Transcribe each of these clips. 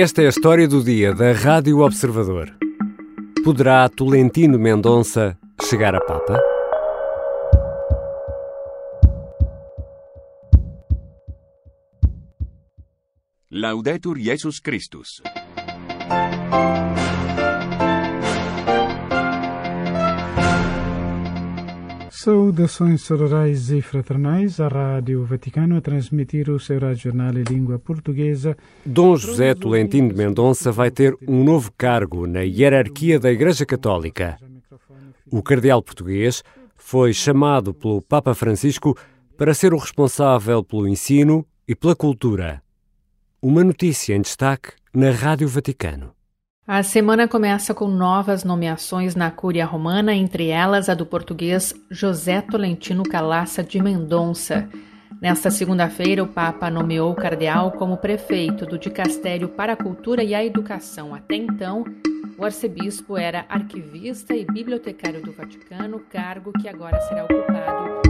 Esta é a história do dia da Rádio Observador. Poderá Tolentino Mendonça chegar a Papa? Laudetur Jesus Christus. Saudações sororais e fraternais à Rádio Vaticano a transmitir o seu jornal em língua portuguesa. Dom José Tolentino de Mendonça vai ter um novo cargo na hierarquia da Igreja Católica. O cardeal português foi chamado pelo Papa Francisco para ser o responsável pelo ensino e pela cultura. Uma notícia em destaque na Rádio Vaticano. A semana começa com novas nomeações na Cúria Romana, entre elas a do português José Tolentino Calaça de Mendonça. Nesta segunda-feira, o Papa nomeou o cardeal como prefeito do Dicastério para a Cultura e a Educação. Até então, o arcebispo era arquivista e bibliotecário do Vaticano, cargo que agora será ocupado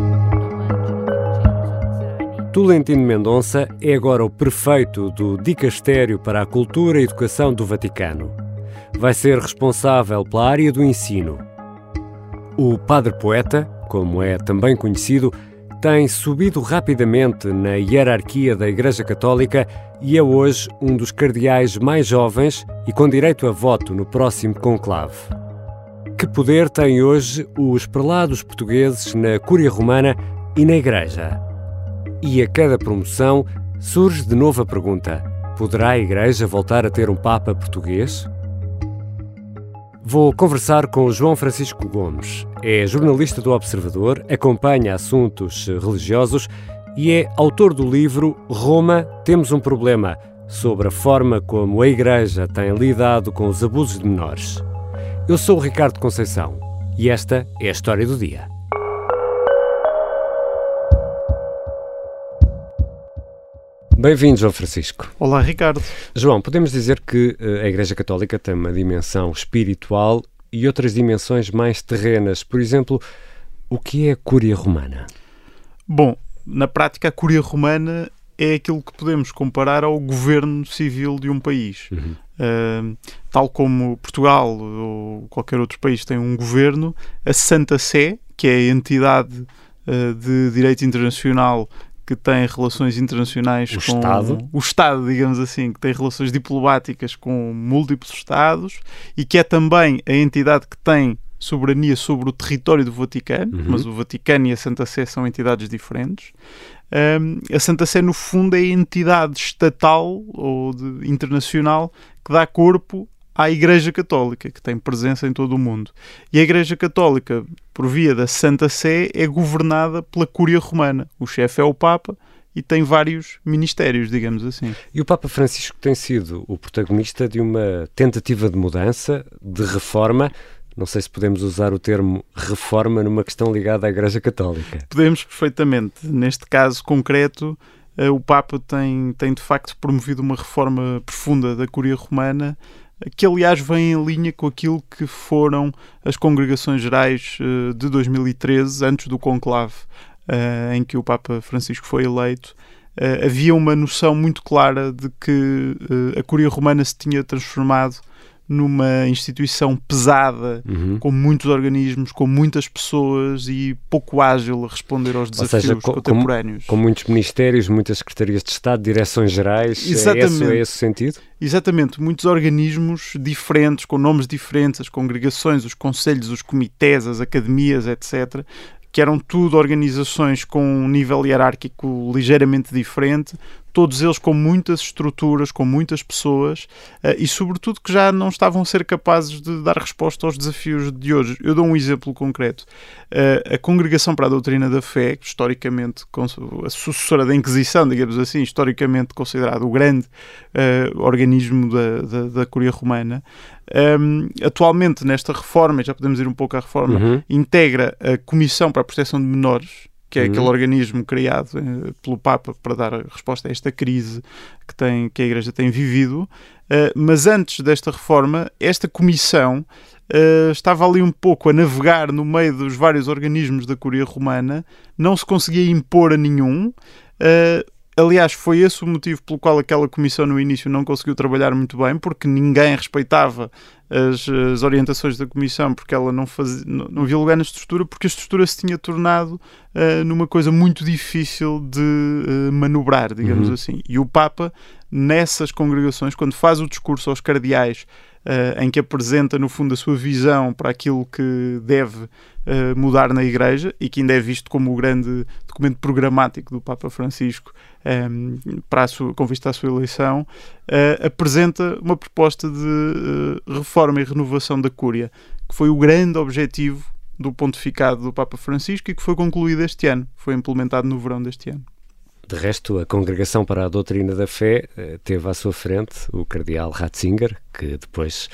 Tolentino Mendonça é agora o prefeito do Dicastério para a Cultura e Educação do Vaticano vai ser responsável pela área do ensino. O Padre Poeta, como é também conhecido, tem subido rapidamente na hierarquia da Igreja Católica e é hoje um dos cardeais mais jovens e com direito a voto no próximo conclave. Que poder têm hoje os prelados portugueses na Cúria Romana e na Igreja? E a cada promoção surge de novo a pergunta: poderá a Igreja voltar a ter um Papa português? Vou conversar com João Francisco Gomes. É jornalista do Observador, acompanha assuntos religiosos e é autor do livro Roma Temos um Problema sobre a forma como a Igreja tem lidado com os abusos de menores. Eu sou o Ricardo Conceição e esta é a história do dia. Bem-vindo, João Francisco. Olá, Ricardo. João, podemos dizer que uh, a Igreja Católica tem uma dimensão espiritual e outras dimensões mais terrenas. Por exemplo, o que é a Cúria Romana? Bom, na prática, a Cúria Romana é aquilo que podemos comparar ao governo civil de um país. Uhum. Uh, tal como Portugal ou qualquer outro país tem um governo, a Santa Sé, que é a entidade uh, de direito internacional que tem relações internacionais o com Estado. o Estado, digamos assim, que tem relações diplomáticas com múltiplos Estados e que é também a entidade que tem soberania sobre o território do Vaticano, uhum. mas o Vaticano e a Santa Sé são entidades diferentes. Um, a Santa Sé, no fundo, é a entidade estatal ou de, internacional que dá corpo à Igreja Católica, que tem presença em todo o mundo. E a Igreja Católica, por via da Santa Sé, é governada pela Cúria Romana. O chefe é o Papa e tem vários ministérios, digamos assim. E o Papa Francisco tem sido o protagonista de uma tentativa de mudança, de reforma. Não sei se podemos usar o termo reforma numa questão ligada à Igreja Católica. Podemos perfeitamente. Neste caso concreto, eh, o Papa tem, tem de facto promovido uma reforma profunda da Cúria Romana que aliás vem em linha com aquilo que foram as congregações gerais uh, de 2013, antes do conclave uh, em que o Papa Francisco foi eleito. Uh, havia uma noção muito clara de que a Curia Romana se tinha transformado numa instituição pesada, uhum. com muitos organismos, com muitas pessoas e pouco ágil a responder aos desafios seja, contemporâneos. Com, com, muitos ministérios, muitas secretarias de Estado, direções gerais, Exatamente. É, esse, é esse o sentido? Exatamente, muitos organismos diferentes, com nomes diferentes, as congregações, os conselhos, os comitês, as academias, etc., que eram tudo organizações com um nível hierárquico ligeiramente diferente, todos eles com muitas estruturas, com muitas pessoas uh, e, sobretudo, que já não estavam a ser capazes de dar resposta aos desafios de hoje. Eu dou um exemplo concreto. Uh, a Congregação para a Doutrina da Fé, historicamente a sucessora da Inquisição, digamos assim, historicamente considerado o grande uh, organismo da, da, da Curia Romana, um, ehm, atualmente nesta reforma, já podemos ir um pouco à reforma, uhum. integra a Comissão para a Proteção de Menores que é uhum. aquele organismo criado eh, pelo Papa para dar resposta a esta crise que, tem, que a Igreja tem vivido. Uh, mas antes desta reforma, esta comissão uh, estava ali um pouco a navegar no meio dos vários organismos da Curia Romana, não se conseguia impor a nenhum. Uh, Aliás, foi esse o motivo pelo qual aquela comissão no início não conseguiu trabalhar muito bem, porque ninguém respeitava as, as orientações da comissão, porque ela não, fazia, não, não havia lugar na estrutura, porque a estrutura se tinha tornado uh, numa coisa muito difícil de uh, manobrar, digamos uhum. assim. E o Papa, nessas congregações, quando faz o discurso aos cardeais uh, em que apresenta, no fundo, a sua visão para aquilo que deve uh, mudar na Igreja e que ainda é visto como o grande documento programático do Papa Francisco um, ehm, para a sua, com vista à sua eleição, uh, apresenta uma proposta de reforma e renovação da Cúria, que foi o grande objetivo do pontificado do Papa Francisco e que foi concluído este ano, foi implementado no verão deste ano. De resto, a Congregação para a Doutrina da Fé eh, teve à sua frente o cardeal Ratzinger, que depois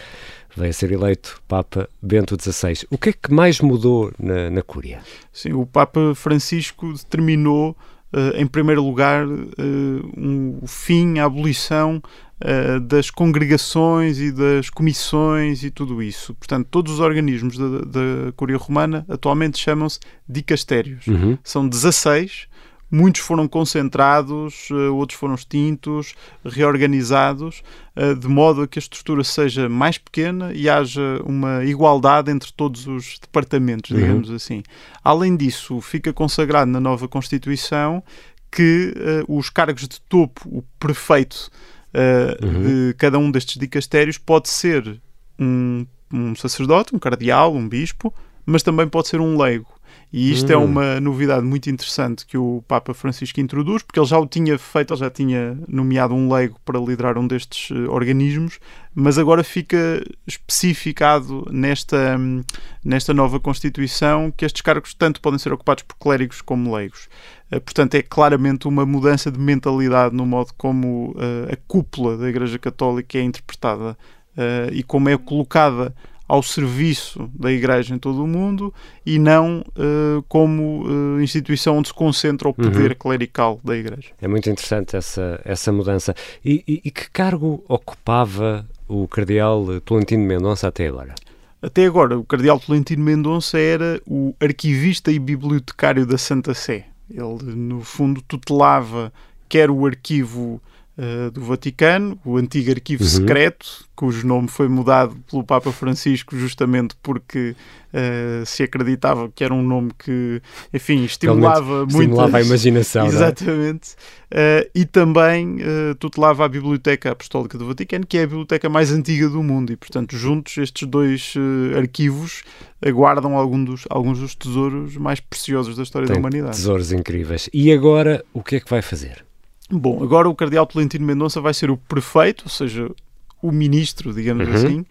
veio a ser eleito Papa Bento XVI. O que é que mais mudou na, na Cúria? Sim, o Papa Francisco determinou, uh, em primeiro lugar, uh, um, o fim, a abolição uh, das congregações e das comissões e tudo isso. Portanto, todos os organismos da, da Cúria Romana atualmente chamam-se dicastérios. Uhum. São 16 muitos foram concentrados, eh, outros foram extintos, reorganizados, eh, de modo a que a estrutura seja mais pequena e haja uma igualdade entre todos os departamentos, uhum. digamos uhum. assim. Além disso, fica consagrado na nova Constituição que uh, os cargos de topo, o prefeito uh, uhum. de cada um destes dicastérios, pode ser um, um sacerdote, um cardeal, um bispo, mas também pode ser um leigo. E isto é hum. é uma novidade muito interessante que o Papa Francisco introduz, porque ele já o tinha feito, ele já tinha nomeado um leigo para liderar um destes uh, organismos, mas agora fica especificado nesta, um, nesta nova Constituição que estes cargos tanto podem ser ocupados por clérigos como leigos. Uh, portanto, é claramente uma mudança de mentalidade no modo como uh, a cúpula da Igreja Católica é interpretada e como é colocada ao serviço da Igreja em todo o mundo e não uh, como uh, instituição onde se concentra o poder uhum. clerical da Igreja. É muito interessante essa, essa mudança. E, e, e que cargo ocupava o Cardeal Tolentino Mendonça até agora? Até agora, o Cardeal Tolentino Mendonça era o arquivista e bibliotecário da Santa Sé. Ele, no fundo, tutelava quer o arquivo uh, do Vaticano, o antigo arquivo uhum. secreto, cujo nome foi mudado pelo Papa Francisco justamente porque uh, se acreditava que era um nome que, enfim, estimulava muito. Estimulava a imaginação. É? Exatamente. Uh, e também tutelava a Biblioteca Apostólica do Vaticano, que é a biblioteca mais antiga do mundo. E, portanto, juntos, estes dois arquivos guardam algum dos, alguns dos tesouros mais preciosos da história Tem da humanidade. Tesouros incríveis. E agora, o que é que vai fazer? Bom, agora o Cardeal Tolentino Mendonça vai ser o prefeito, ou seja, o ministro, digamos uhum. assim,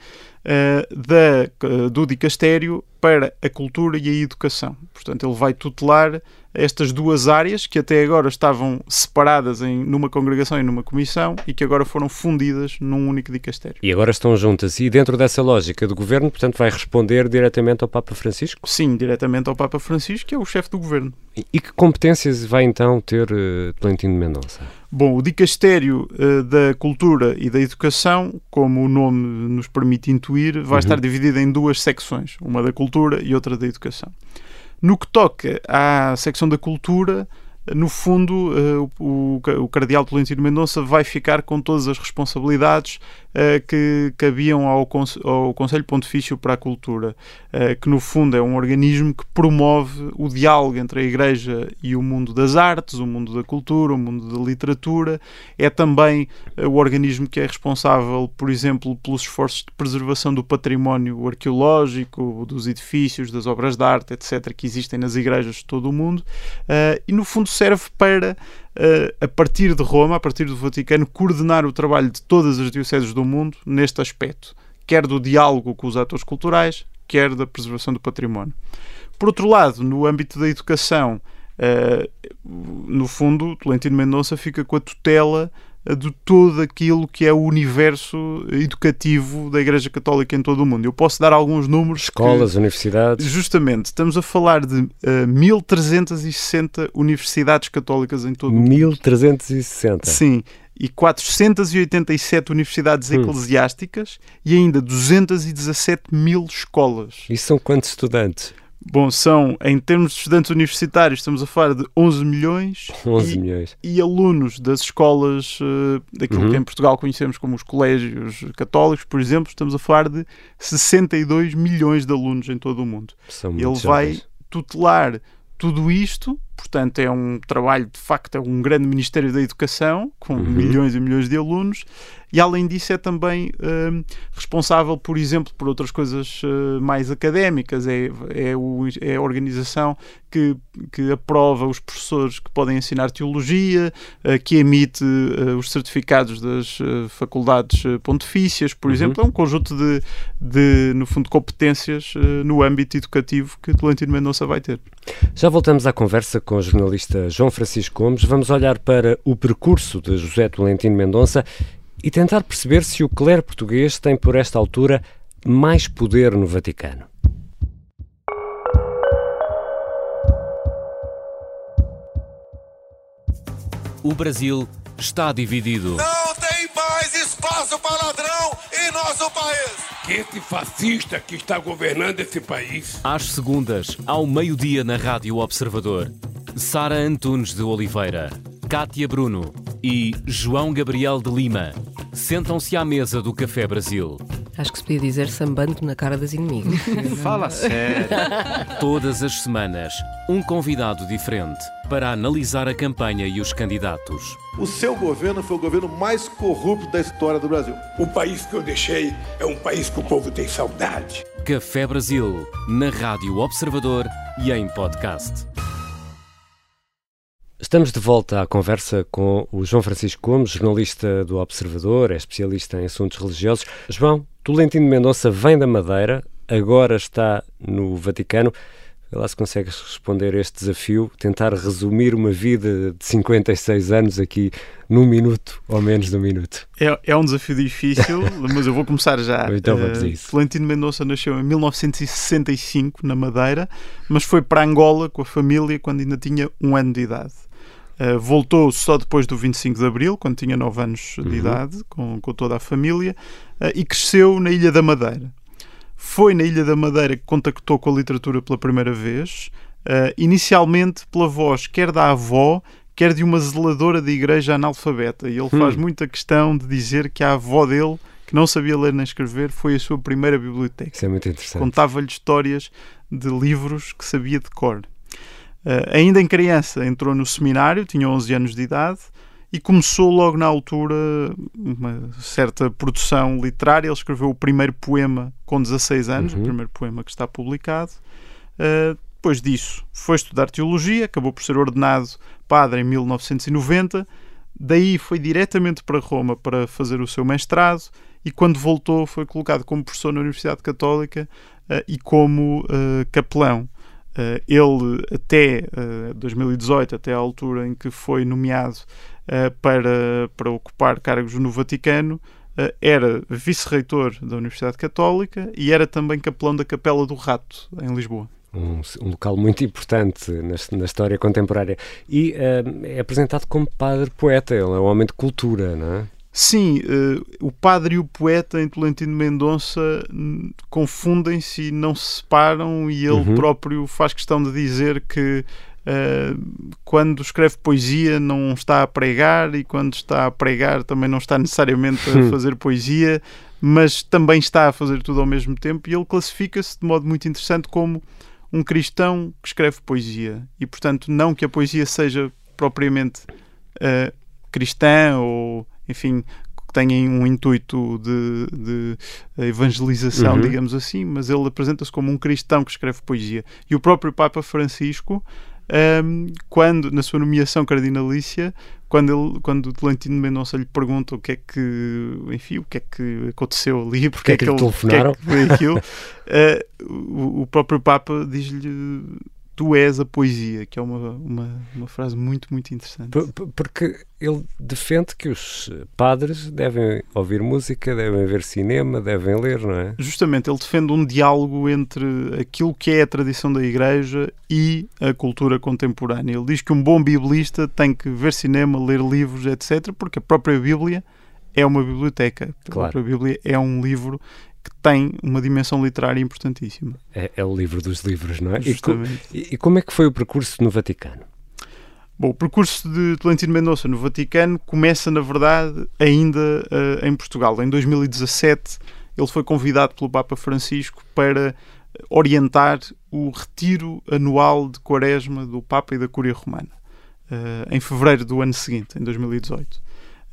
uh, da, uh, do dicastério para a cultura e a educação. Portanto, ele vai tutelar estas duas áreas que até agora estavam separadas em numa congregação e numa comissão e que agora foram fundidas num único dicastério. E agora estão juntas. E dentro dessa lógica do governo, portanto, vai responder diretamente ao Papa Francisco? Sim, diretamente ao Papa Francisco, que é o chefe do governo. E, que competências vai então ter uh, Tolentino Mendonça? Bom, o Dicastério uh, da Cultura e da Educação, como o nome nos permite intuir, vai uhum. estar dividido em duas secções, uma da cultura e outra da educação. No que toca à secção da cultura, no fundo, uh, o, o, Cardeal Tolentino Mendonça vai ficar com todas as responsabilidades uh, que cabiam ao, ao Conselho Pontifício para a Cultura, uh, que no fundo é um organismo que promove o diálogo entre a Igreja e o mundo das artes, o mundo da cultura, o mundo da literatura. É também o organismo que é responsável, por exemplo, pelos esforços de preservação do património arqueológico, dos edifícios, das obras de arte, etc., que existem nas igrejas de todo o mundo. e no fundo serve para, a partir de Roma, a partir do Vaticano, coordenar o trabalho de todas as dioceses do mundo neste aspecto, quer do diálogo com os atores culturais, quer da preservação do património. Por outro lado, no âmbito da educação, uh, no fundo, Tolentino Mendonça fica com a tutela de todo aquilo que é o universo educativo da Igreja Católica em todo o mundo. Eu posso dar alguns números. Escolas, que, universidades. Justamente, estamos a falar de uh, eh, 1360 universidades católicas em todo o mundo. 1360? Sim. E 487 universidades hum. eclesiásticas e ainda 217 mil escolas. E são quantos estudantes? Bom, são, em termos de estudantes universitários, estamos a falar de 11 milhões. 11 e, milhões. E alunos das escolas, uh, daquilo Uhum. que em Portugal conhecemos como os colégios católicos, por exemplo, estamos a falar de 62 milhões de alunos em todo o mundo. São Ele vai jovens. tutelar tudo isto, portanto, é um trabalho, de facto, é um grande Ministério da Educação, com Uhum. milhões e milhões de alunos, e além disso é também hum, responsável, por exemplo, por outras coisas eh, mais académicas, é, é, o- é a organização que, que aprova os professores que podem ensinar teologia, eh, que emite eh, os certificados das eh, faculdades pontifícias, por Uhum. exemplo, é um conjunto de, de, no fundo, competências no âmbito educativo que Tolentino Mendonça vai ter. Já voltamos à conversa com o jornalista João Francisco Gomes. Vamos olhar para o percurso de José Tolentino Mendonça e tentar perceber se o clero português tem, por esta altura, mais poder no Vaticano. O Brasil está dividido. Não tem mais espaço para ladrão em nosso país. Que esse fascista que está governando esse país Às segundas, ao meio-dia na Rádio Observador. Sara Antunes de Oliveira, Cátia Bruno e João Gabriel de Lima sentam-se à mesa do Café Brasil. Acho que se podia dizer sambando na cara das inimigas. Fala sério. Todas as semanas, um convidado diferente para analisar a campanha e os candidatos. O seu governo foi o governo mais corrupto da história do Brasil. o país que eu deixei é um país que o povo tem saudade. Café Brasil, na Rádio Observador e em podcast. Estamos de volta à conversa com o João Francisco Gomes, jornalista do Observador, é especialista em assuntos religiosos. João, Tolentino Mendonça vem da Madeira, agora está no Vaticano. Lá se consegues responder a este desafio, tentar resumir uma vida de 56 anos aqui num minuto ou menos de um minuto. É, é um desafio difícil, mas eu vou começar já. Então vamos a Eh, isso. Tolentino Mendonça nasceu em 1965 na Madeira, mas foi para Angola com a família quando ainda tinha um ano de idade. Eh, voltou só depois do 25 de Abril, quando tinha 9 anos de Uhum. idade, com, com toda a família, eh, e cresceu na Ilha da Madeira. Foi na Ilha da Madeira que contactou com a literatura pela primeira vez, eh, inicialmente pela voz quer da avó, quer de uma zeladora de igreja analfabeta. E ele faz Hum. muita questão de dizer que a avó dele, que não sabia ler nem escrever, foi a sua primeira biblioteca. Isso é muito interessante. Contava-lhe histórias de livros que sabia de cor. Eh, ainda em criança entrou no seminário, tinha 11 anos de idade e começou logo na altura uma certa produção literária. Ele escreveu o primeiro poema com 16 anos, Uhum. o primeiro poema que está publicado. Eh, depois disso, foi estudar teologia, acabou por ser ordenado padre em 1990. Daí foi diretamente para Roma para fazer o seu mestrado e quando voltou foi colocado como professor na Universidade Católica eh, e como eh, capelão. Eh, ele até eh, 2018, até a altura em que foi nomeado eh, para, para ocupar cargos no Vaticano, eh, era vice-reitor da Universidade Católica e era também capelão da Capela do Rato, em Lisboa. Um, um local muito importante na, na história contemporânea. E eh, é apresentado como padre poeta, ele é um homem de cultura, não é? Sim, eh, o padre e o poeta em Tolentino Mendonça confundem-se e não se separam, e ele Uhum. próprio faz questão de dizer que eh, quando escreve poesia não está a pregar, e quando está a pregar também não está necessariamente a Hum. fazer poesia, mas também está a fazer tudo ao mesmo tempo, e ele classifica-se de modo muito interessante como um cristão que escreve poesia, e portanto, não que a poesia seja propriamente eh, cristã ou, enfim, que tenha um intuito de, de evangelização, Uhum. digamos assim, mas ele apresenta-se como um cristão que escreve poesia. E o próprio Papa Francisco, ahm, quando, na sua nomeação cardinalícia, quando, ele, quando o Tolentino Mendonça lhe pergunta o que é que, enfim, o que é que aconteceu ali, porque é que lhe ele- telefonaram? porque é que foi aquilo, eh, o, o próprio Papa diz-lhe tu és a poesia, que é uma, uma, uma frase muito, muito interessante. P- p- Porque ele defende que os padres devem ouvir música, devem ver cinema, devem ler, não é? Justamente, ele defende um diálogo entre aquilo que é a tradição da Igreja e a cultura contemporânea. Ele diz que um bom biblista tem que ver cinema, ler livros, etc., porque a própria Bíblia é uma biblioteca. A Claro. própria Bíblia é um livro que tem uma dimensão literária importantíssima. É, é o livro dos livros, não é? Justamente. E, e como é que foi o percurso no Vaticano? Bom, o percurso de Tolentino Mendonça no Vaticano começa, na verdade, ainda uh, em Portugal. Em 2017, ele foi convidado pelo Papa Francisco para orientar o retiro anual de Quaresma do Papa e da Cúria Romana, uh, em fevereiro do ano seguinte, em 2018.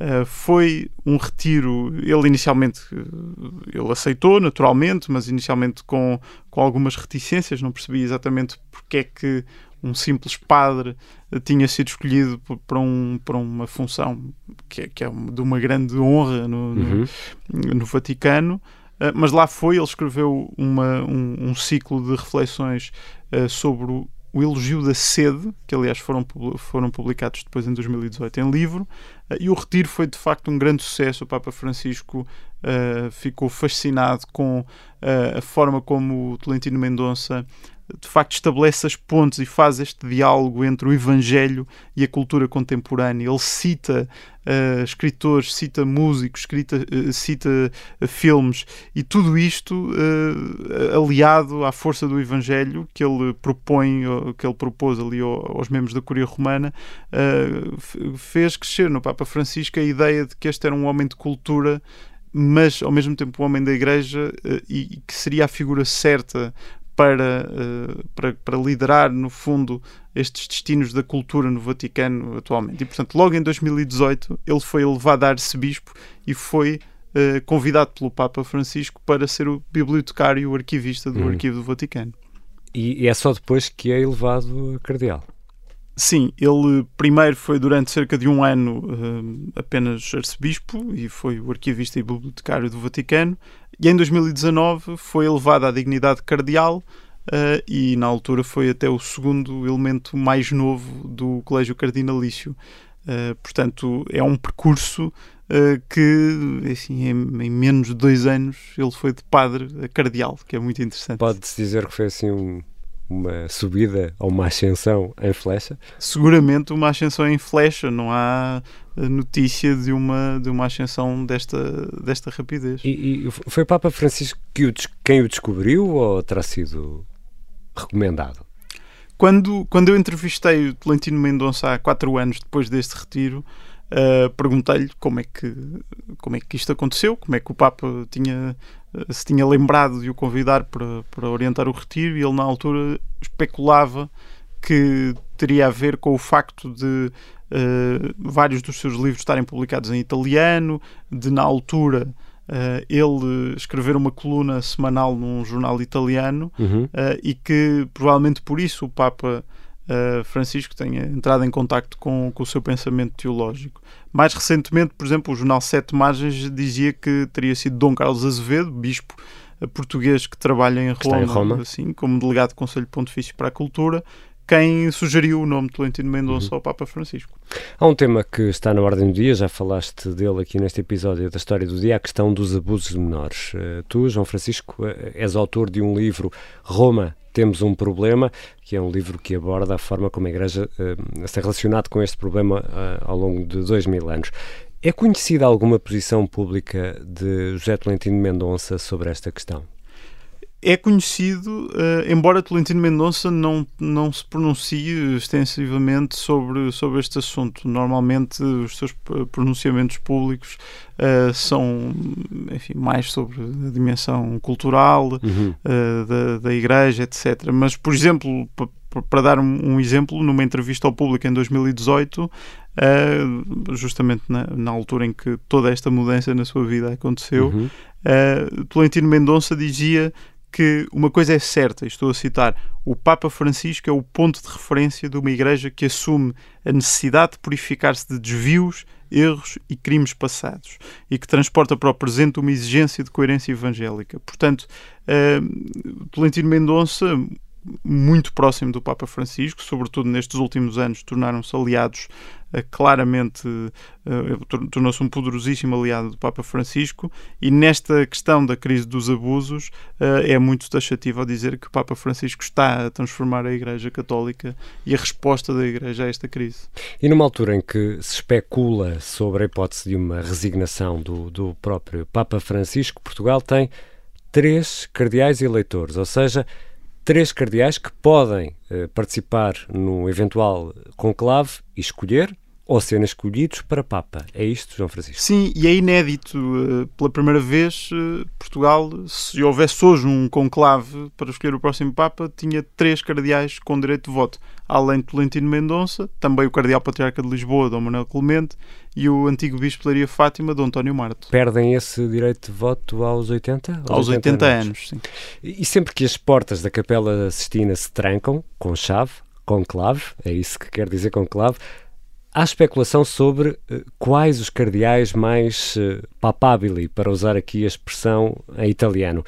Uh, foi um retiro, ele inicialmente ele aceitou naturalmente, mas inicialmente com, com algumas reticências, não percebia exatamente porque é que um simples padre tinha sido escolhido para, um, para uma função que é, que é de uma grande honra no, uhum. no, no Vaticano. Uh, mas lá foi, ele escreveu uma, um, um ciclo de reflexões uh, sobre o, o, elogio da sede, que aliás foram, foram publicados depois em 2018 em livro, uh, e o retiro foi de facto um grande sucesso. O Papa Francisco ficou fascinado com a forma como o Tolentino Mendonça de facto estabelece as pontes e faz este diálogo entre o Evangelho e a cultura contemporânea. Ele cita uh, escritores, cita músicos, cita, uh, cita uh, filmes e tudo isto aliado à força do Evangelho que ele propõe, que ele propôs ali aos membros da Curia Romana, fez crescer no Papa Francisco a ideia de que este era um homem de cultura mas ao mesmo tempo um homem da Igreja e que seria a figura certa para, uh, para, para, liderar, no fundo, estes destinos da cultura no Vaticano atualmente. E, portanto, logo em 2018, ele foi elevado a arcebispo e foi uh, convidado pelo Papa Francisco para ser o bibliotecário, o arquivista do hum. Arquivo do Vaticano. E, e é só depois que é elevado a cardeal? Sim, ele primeiro foi durante cerca de um ano uh, apenas arcebispo e foi o arquivista e bibliotecário do Vaticano. E em 2019 foi elevado à dignidade cardeal uh, e na altura foi até o segundo elemento mais novo do Colégio Cardinalício. Uh, portanto, é um percurso que, assim, em, em, menos de dois anos, ele foi de padre a cardeal, que é muito interessante. Pode-se dizer que foi assim um, uma subida ou uma ascensão em flecha? Seguramente uma ascensão em flecha, não há notícia de uma, de uma ascensão desta, desta rapidez. E, e foi o Papa Francisco que o, quem o descobriu ou terá sido recomendado? Quando, quando eu entrevistei o Tolentino Mendonça há quatro anos depois deste retiro, uh, perguntei-lhe como é que como é que isto aconteceu, como é que o Papa tinha se tinha lembrado de o convidar para, para orientar o retiro e ele na altura especulava que teria a ver com o facto de uh, vários dos seus livros estarem publicados em italiano, de na altura uh, ele escrever uma coluna semanal num jornal italiano uhum. uh, e que provavelmente por isso o Papa Francisco tenha entrado em contacto com, com o seu pensamento teológico. Mais recentemente, por exemplo, o jornal Sete Margens dizia que teria sido Dom Carlos Azevedo, bispo português que trabalha em Roma, em Roma. Assim, como delegado do Conselho Pontifício para a Cultura, quem sugeriu o nome de Tolentino Mendonça uhum. ao Papa Francisco. Há um tema que está na ordem do dia, já falaste dele aqui neste episódio da História do Dia, a questão dos abusos menores. Uh, tu, João Francisco, uh, és autor de um livro, Roma, temos um problema, que é um livro que aborda a forma como a Igreja uh, se relacionado com este problema ao longo de dois mil anos. É conhecida alguma posição pública de José Tolentino Mendonça sobre esta questão? É conhecido, uh, embora Tolentino Mendonça não, não se pronuncie extensivamente sobre, sobre este assunto. Normalmente os seus pronunciamentos públicos uh, são enfim, mais sobre a dimensão cultural uhum. uh, da, da Igreja, etc. Mas, por exemplo, para dar um, exemplo, numa entrevista ao público em 2018, justamente na, na, altura em que toda esta mudança na sua vida aconteceu, uhum. Tolentino Mendonça dizia que uma coisa é certa, estou a citar, o Papa Francisco é o ponto de referência de uma igreja que assume a necessidade de purificar-se de desvios, erros e crimes passados e que transporta para o presente uma exigência de coerência evangélica. Portanto, uh, Tolentino Mendonça muito próximo do Papa Francisco, sobretudo nestes últimos anos, tornaram-se aliados uh, claramente, uh, tornou-se um poderosíssimo aliado do Papa Francisco, e nesta questão da crise dos abusos é muito taxativo ao dizer que o Papa Francisco está a transformar a Igreja Católica e a resposta da Igreja a esta crise. E numa altura em que se especula sobre a hipótese de uma resignação do, do próprio Papa Francisco, Portugal tem três cardeais eleitores, ou seja, três cardeais que podem eh, participar num eventual conclave e escolher ou serem escolhidos para Papa. É isto, João Francisco? Sim, e é inédito. Uh, pela primeira vez, uh, Portugal, se houvesse hoje um conclave para escolher o próximo Papa, tinha três cardeais com direito de voto. Além de Tolentino Mendonça, também o Cardeal Patriarca de Lisboa, Dom Manuel Clemente, e o antigo Bispo de Laria Fátima, Dom António Marto. Perdem esse direito de voto aos 80? Aos, aos 80, 80 anos. anos, sim. E sempre que as portas da Capela Sistina se trancam, com chave, com clave, é isso que quer dizer com clave, Há especulação sobre uh, quais os cardeais mais uh, papabili, para usar aqui a expressão em italiano.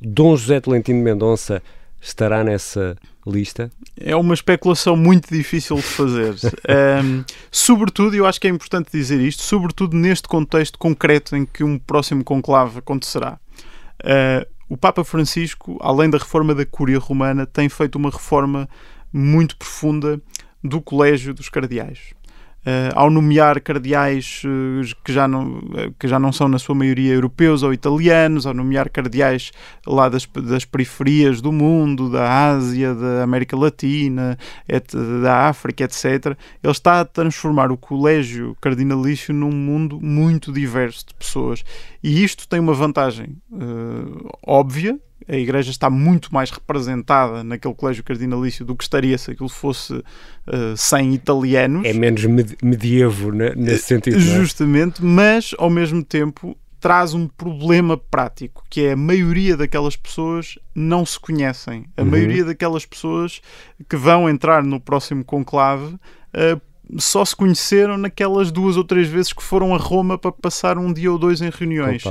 Dom José Tolentino Mendonça estará nessa lista? É uma especulação muito difícil de fazer. um, sobretudo, eu acho que é importante dizer isto, sobretudo neste contexto concreto em que um próximo conclave acontecerá. Uh, o Papa Francisco, além da reforma da Cúria Romana, tem feito uma reforma muito profunda do Colégio dos Cardeais. Uh, ao nomear cardeais uh, que, já não, uh, que já não são, na sua maioria, europeus ou italianos, ao nomear cardeais lá das, das periferias do mundo, da Ásia, da América Latina, et, da África, etc., ele está a transformar o colégio cardinalício num mundo muito diverso de pessoas. E isto tem uma vantagem óbvia, a Igreja está muito mais representada naquele colégio cardinalício do que estaria se aquilo fosse uh, sem italianos. É menos medievo né, nesse sentido. Justamente, é? mas ao mesmo tempo traz um problema prático, que é a maioria daquelas pessoas não se conhecem. A uhum. maioria daquelas pessoas que vão entrar no próximo conclave uh, só se conheceram naquelas duas ou três vezes que foram a Roma para passar um dia ou dois em reuniões.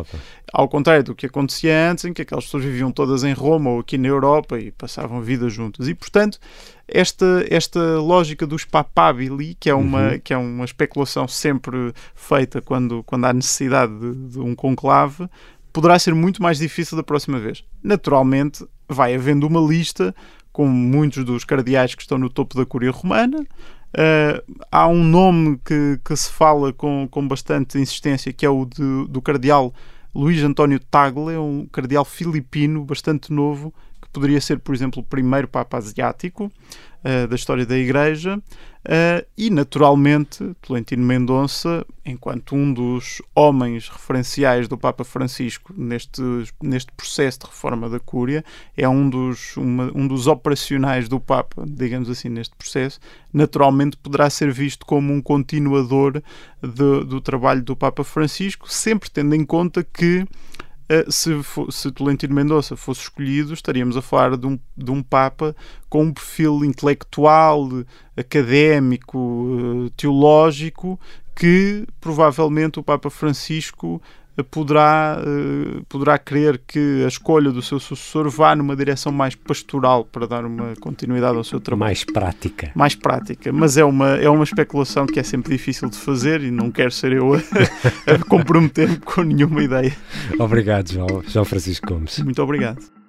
Ao contrário do que acontecia antes, em que aquelas pessoas viviam todas em Roma ou aqui na Europa e passavam vida juntas. E, portanto, esta, esta lógica dos papabili, que é uma, uhum. que é uma especulação sempre feita quando, quando há necessidade de, de um conclave, poderá ser muito mais difícil da próxima vez. Naturalmente, vai havendo uma lista com muitos dos cardeais que estão no topo da Curia Romana, Uh, há um nome que, que se fala com, com bastante insistência, que é o de, do cardeal Luís António Tagle, um cardeal filipino bastante novo, que poderia ser, por exemplo, o primeiro Papa Asiático uh, da história da Igreja. Uh, e, naturalmente, Tolentino Mendonça, enquanto um dos homens referenciais do Papa Francisco neste, neste processo de reforma da Cúria, é um dos, uma, um dos operacionais do Papa, digamos assim, neste processo, naturalmente poderá ser visto como um continuador de, do trabalho do Papa Francisco, sempre tendo em conta que eh, se, se Tolentino Mendonça fosse escolhido, estaríamos a falar de um, de um Papa com um perfil intelectual, académico, eh, teológico, que provavelmente o Papa Francisco poderá, uh, poderá querer que a escolha do seu sucessor vá numa direção mais pastoral para dar uma continuidade ao seu trabalho. Mais prática. Mais prática. Mas é uma, é uma especulação que é sempre difícil de fazer e não quero ser eu a, a comprometer-me com nenhuma ideia. Obrigado, João, João Francisco Gomes. Muito obrigado.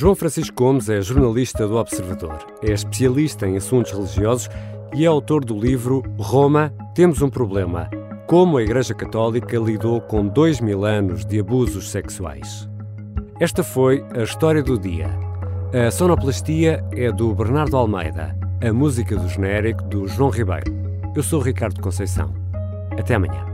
João Francisco Gomes é jornalista do Observador, é especialista em assuntos religiosos e é autor do livro Roma, Temos um Problema: Como a Igreja Católica lidou com dois mil anos de abusos sexuais. Esta foi a história do dia. A sonoplastia é do Bernardo Almeida, a música do genérico do João Ribeiro. Eu sou Ricardo Conceição. Até amanhã.